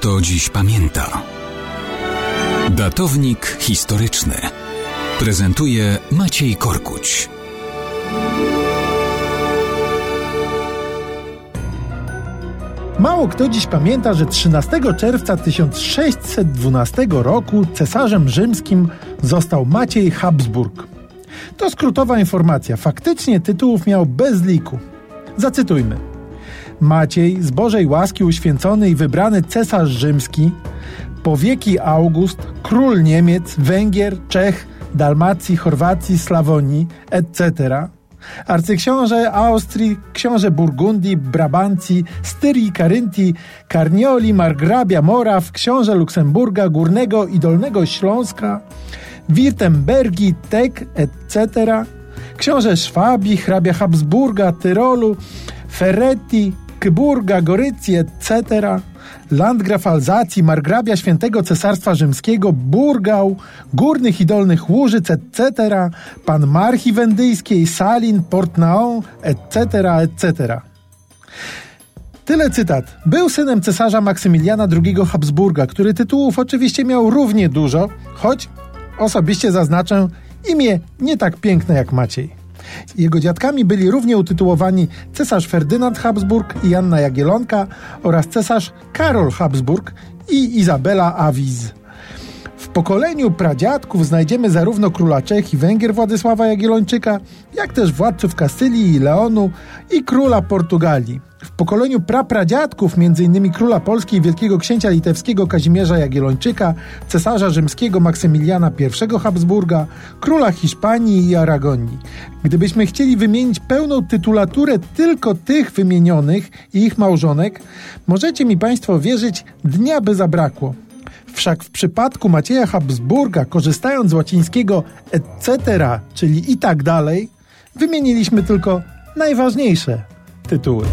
kto dziś pamięta. Datownik historyczny prezentuje Maciej Korkuć. Mało kto dziś pamięta, że 13 czerwca 1612 roku cesarzem rzymskim został Maciej Habsburg. To skrótowa informacja. Faktycznie tytułów miał bez liku. Zacytujmy. Maciej, z Bożej łaski uświęcony i wybrany cesarz rzymski, powieki August, król Niemiec, Węgier, Czech, Dalmacji, Chorwacji, Slawonii, etc., arcyksiąże Austrii, książę Burgundii, Brabancji, Styrii, Karyntii, Karnioli, margrabia Moraw, książę Luksemburga, Górnego i Dolnego Śląska, Wirtembergi, Tek, etc., książę Szwabii, hrabia Habsburga, Tyrolu, Ferretti, Kyburga, Gorycji, etc., Landgraf Alzacji, margrabia Świętego Cesarstwa Rzymskiego, Burgał, Górnych i Dolnych Łużyc, etc., pan Marchi Wendyjskiej, Salin, Portnaon, etc., etc. Tyle cytat. Był synem cesarza Maksymiliana II Habsburga, który tytułów oczywiście miał równie dużo, choć osobiście zaznaczę imię nie tak piękne jak Maciej. Jego dziadkami byli równie utytułowani cesarz Ferdynand Habsburg i Anna Jagielonka oraz cesarz Karol Habsburg i Izabela Awiz. Pokoleniu pradziadków znajdziemy zarówno króla Czech i Węgier Władysława Jagiellończyka, jak też władców Kastylii i Leonu i króla Portugalii. W pokoleniu prapradziadków m.in. króla Polski i wielkiego księcia litewskiego Kazimierza Jagiellończyka, cesarza rzymskiego Maksymiliana I Habsburga, króla Hiszpanii i Aragonii. Gdybyśmy chcieli wymienić pełną tytulaturę tylko tych wymienionych i ich małżonek, możecie mi Państwo wierzyć, dnia by zabrakło. Wszak w przypadku Macieja Habsburga, korzystając z łacińskiego etc., czyli i tak dalej, wymieniliśmy tylko najważniejsze tytuły.